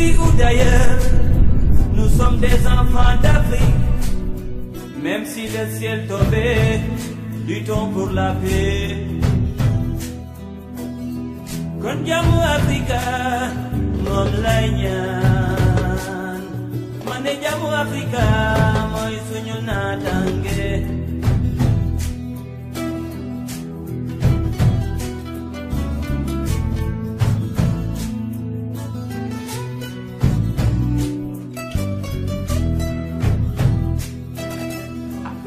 Ici ou d'ailleurs, nous sommes des enfants d'Afrique. Même si le ciel tombait, luttons pour la paix. Kon Africa, mon moom lay ñaan man de jàmmu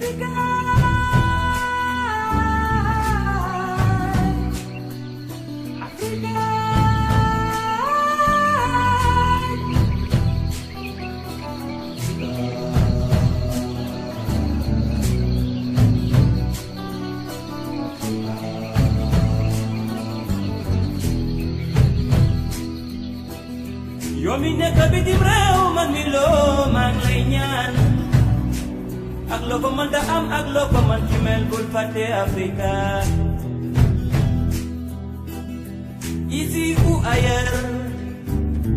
Afrika mooy suñu naataange. yow mi nekk bitim réew man mi ak loo ko mën da am ak loo mën ci mel bul Afrika. Ici ou ailleurs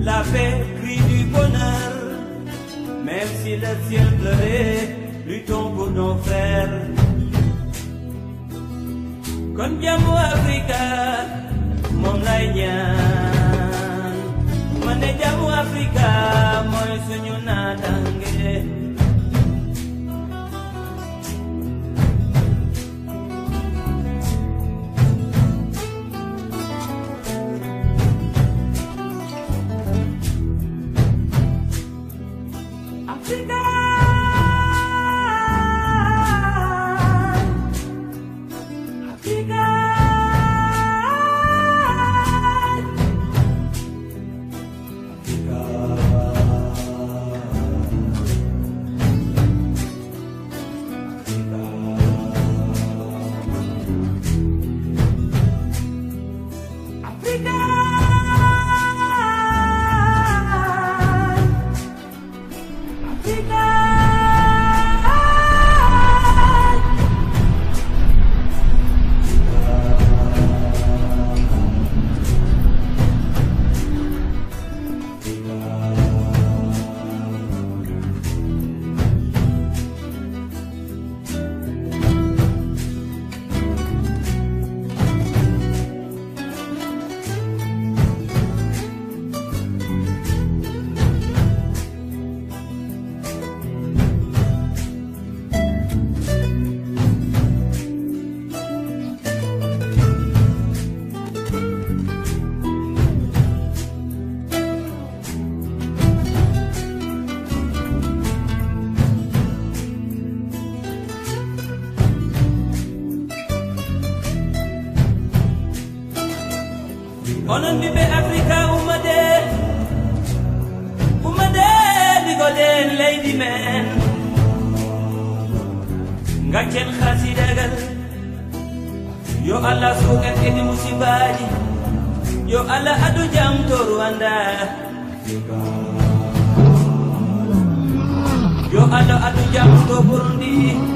la paix crie du bonheur. Même si le ciel pleurait luttons pour nos frères. Kon jàmmu Afrika moom lay ñaan man de jàmmu Afrika mooy suñu naataange onon ɓiɓɓe africa ummade ummade ɗigoɗen leydi men gaccen hasidagal yo allah suukan kedi musibaji yo allah adu jam to rwanda yo allah adu jam to burundi.